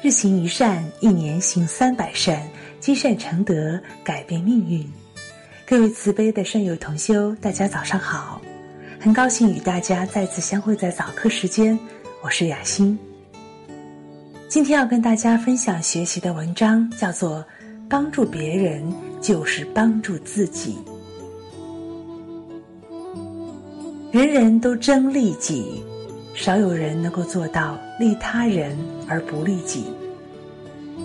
日行一善，一年行三百善，积善成德，改变命运。各位慈悲的善友同修，大家早上好！很高兴与大家再次相会在早课时间，我是雅欣。今天要跟大家分享学习的文章，叫做《帮助别人就是帮助自己》。人人都争利己。少有人能够做到利他人而不利己。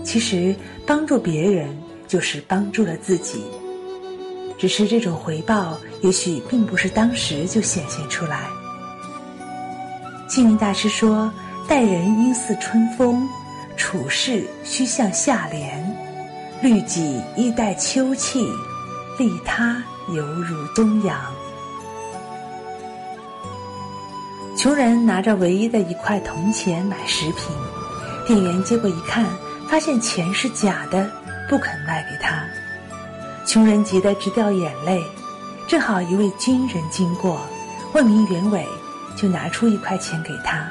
其实，帮助别人就是帮助了自己，只是这种回报也许并不是当时就显现出来。庆明大师说：“待人应似春风，处事须向下廉，律己亦待秋气，利他犹如东阳。”穷人拿着唯一的一块铜钱买食品，店员接过一看，发现钱是假的，不肯卖给他。穷人急得直掉眼泪。正好一位军人经过，问明原委，就拿出一块钱给他，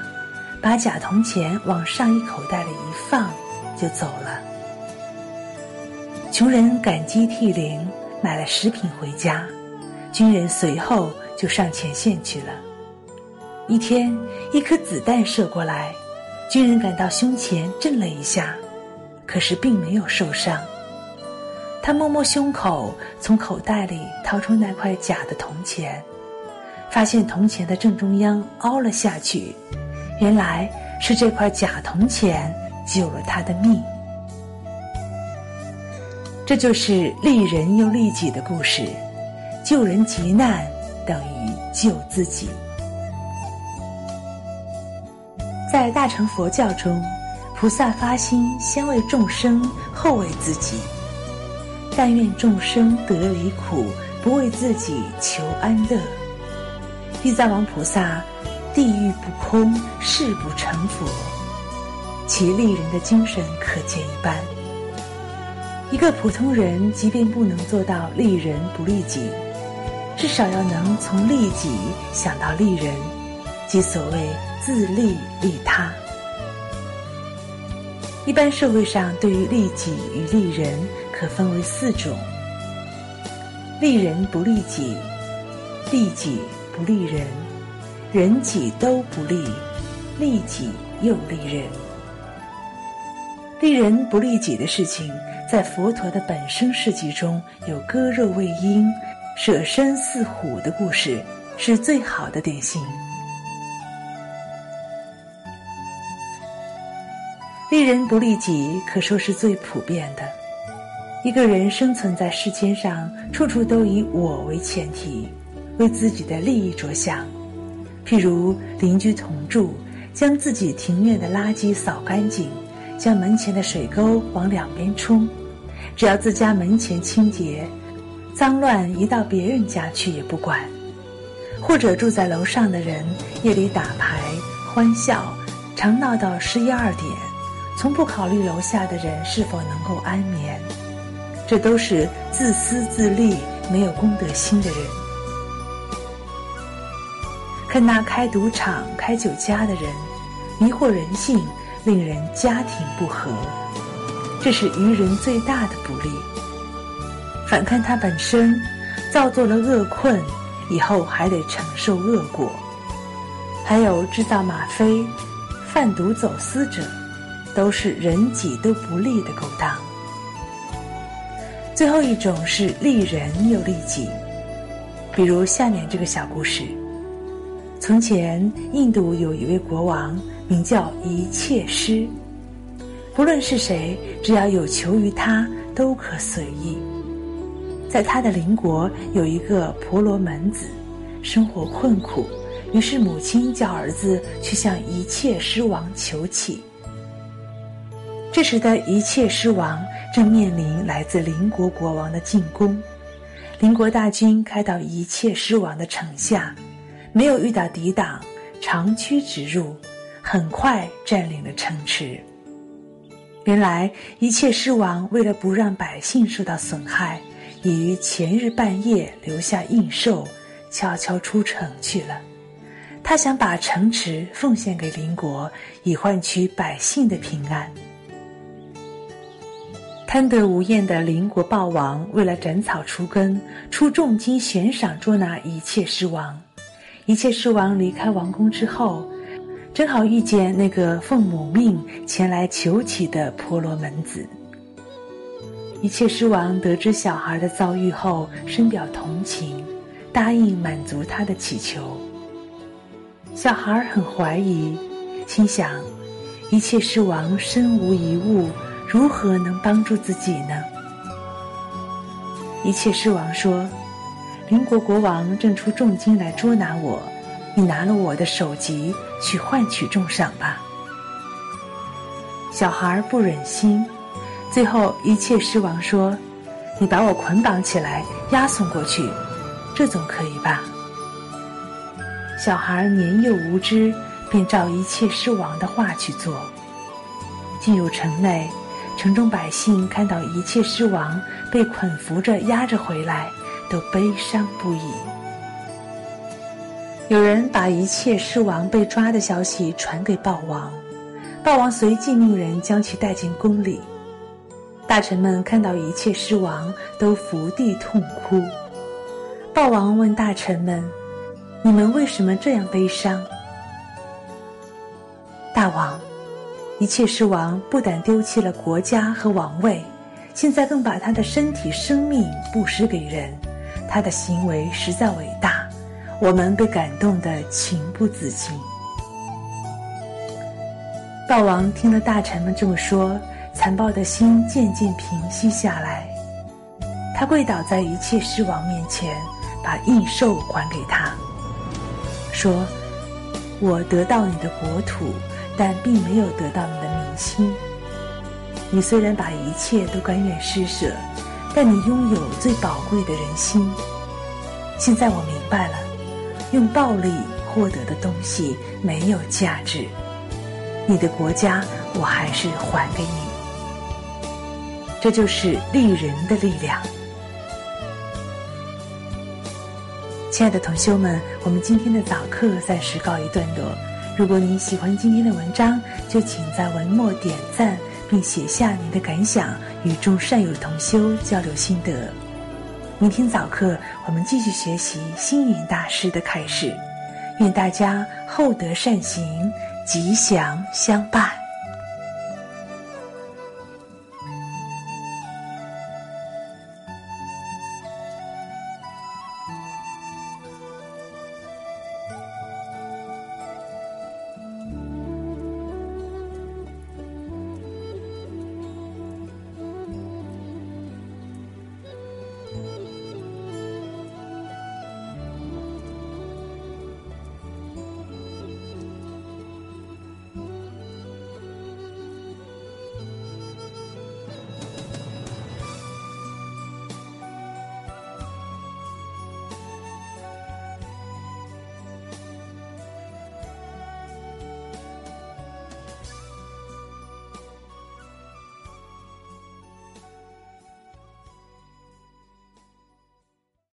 把假铜钱往上衣口袋里一放，就走了。穷人感激涕零，买了食品回家。军人随后就上前线去了。一天，一颗子弹射过来，军人感到胸前震了一下，可是并没有受伤。他摸摸胸口，从口袋里掏出那块假的铜钱，发现铜钱的正中央凹了下去，原来是这块假铜钱救了他的命。这就是利人又利己的故事，救人急难等于救自己。在大乘佛教中，菩萨发心先为众生，后为自己。但愿众生得离苦，不为自己求安乐。地藏王菩萨，地狱不空，誓不成佛。其利人的精神可见一斑。一个普通人，即便不能做到利人不利己，至少要能从利己想到利人，即所谓。自利利他。一般社会上对于利己与利人可分为四种：利人不利己，利己不利人，人己都不利，利己又利人。利人不利己的事情，在佛陀的本生事迹中有割肉喂鹰、舍身饲虎的故事，是最好的典型。利人不利己，可说是最普遍的。一个人生存在世间上，处处都以我为前提，为自己的利益着想。譬如邻居同住，将自己庭院的垃圾扫干净，将门前的水沟往两边冲，只要自家门前清洁，脏乱移到别人家去也不管。或者住在楼上的人，夜里打牌欢笑，常闹到十一二点。从不考虑楼下的人是否能够安眠，这都是自私自利、没有公德心的人。看那开赌场、开酒家的人，迷惑人性，令人家庭不和，这是愚人最大的不利。反看他本身，造作了恶困，以后还得承受恶果。还有制造吗啡、贩毒走私者。都是人己都不利的勾当。最后一种是利人又利己，比如下面这个小故事：从前，印度有一位国王，名叫一切师，不论是谁，只要有求于他，都可随意。在他的邻国有一个婆罗门子，生活困苦，于是母亲叫儿子去向一切狮王求乞。这时的一切狮王正面临来自邻国国王的进攻，邻国大军开到一切狮王的城下，没有遇到抵挡，长驱直入，很快占领了城池。原来一切狮王为了不让百姓受到损害，已于前日半夜留下印绶，悄悄出城去了。他想把城池奉献给邻国，以换取百姓的平安。贪得无厌的邻国豹王为了斩草除根，出重金悬赏捉拿一切狮王。一切狮王离开王宫之后，正好遇见那个奉母命前来求乞的婆罗门子。一切狮王得知小孩的遭遇后，深表同情，答应满足他的祈求。小孩很怀疑，心想：一切狮王身无一物。如何能帮助自己呢？一切狮王说：“邻国国王正出重金来捉拿我，你拿了我的首级去换取重赏吧。”小孩不忍心，最后一切狮王说：“你把我捆绑起来，押送过去，这总可以吧？”小孩年幼无知，便照一切狮王的话去做。进入城内。城中百姓看到一切狮王被捆扶着压着回来，都悲伤不已。有人把一切狮王被抓的消息传给豹王，豹王随即命人将其带进宫里。大臣们看到一切狮王，都伏地痛哭。豹王问大臣们：“你们为什么这样悲伤？”大王。一切狮王不但丢弃了国家和王位，现在更把他的身体、生命布施给人，他的行为实在伟大，我们被感动得情不自禁。豹王听了大臣们这么说，残暴的心渐渐平息下来，他跪倒在一切狮王面前，把异兽还给他，说：“我得到你的国土。”但并没有得到你的民心。你虽然把一切都甘愿施舍，但你拥有最宝贵的人心。现在我明白了，用暴力获得的东西没有价值。你的国家，我还是还给你。这就是利人的力量。亲爱的同修们，我们今天的早课暂时告一段落。如果您喜欢今天的文章，就请在文末点赞，并写下您的感想，与众善友同修交流心得。明天早课我们继续学习星云大师的开示，愿大家厚德善行，吉祥相伴。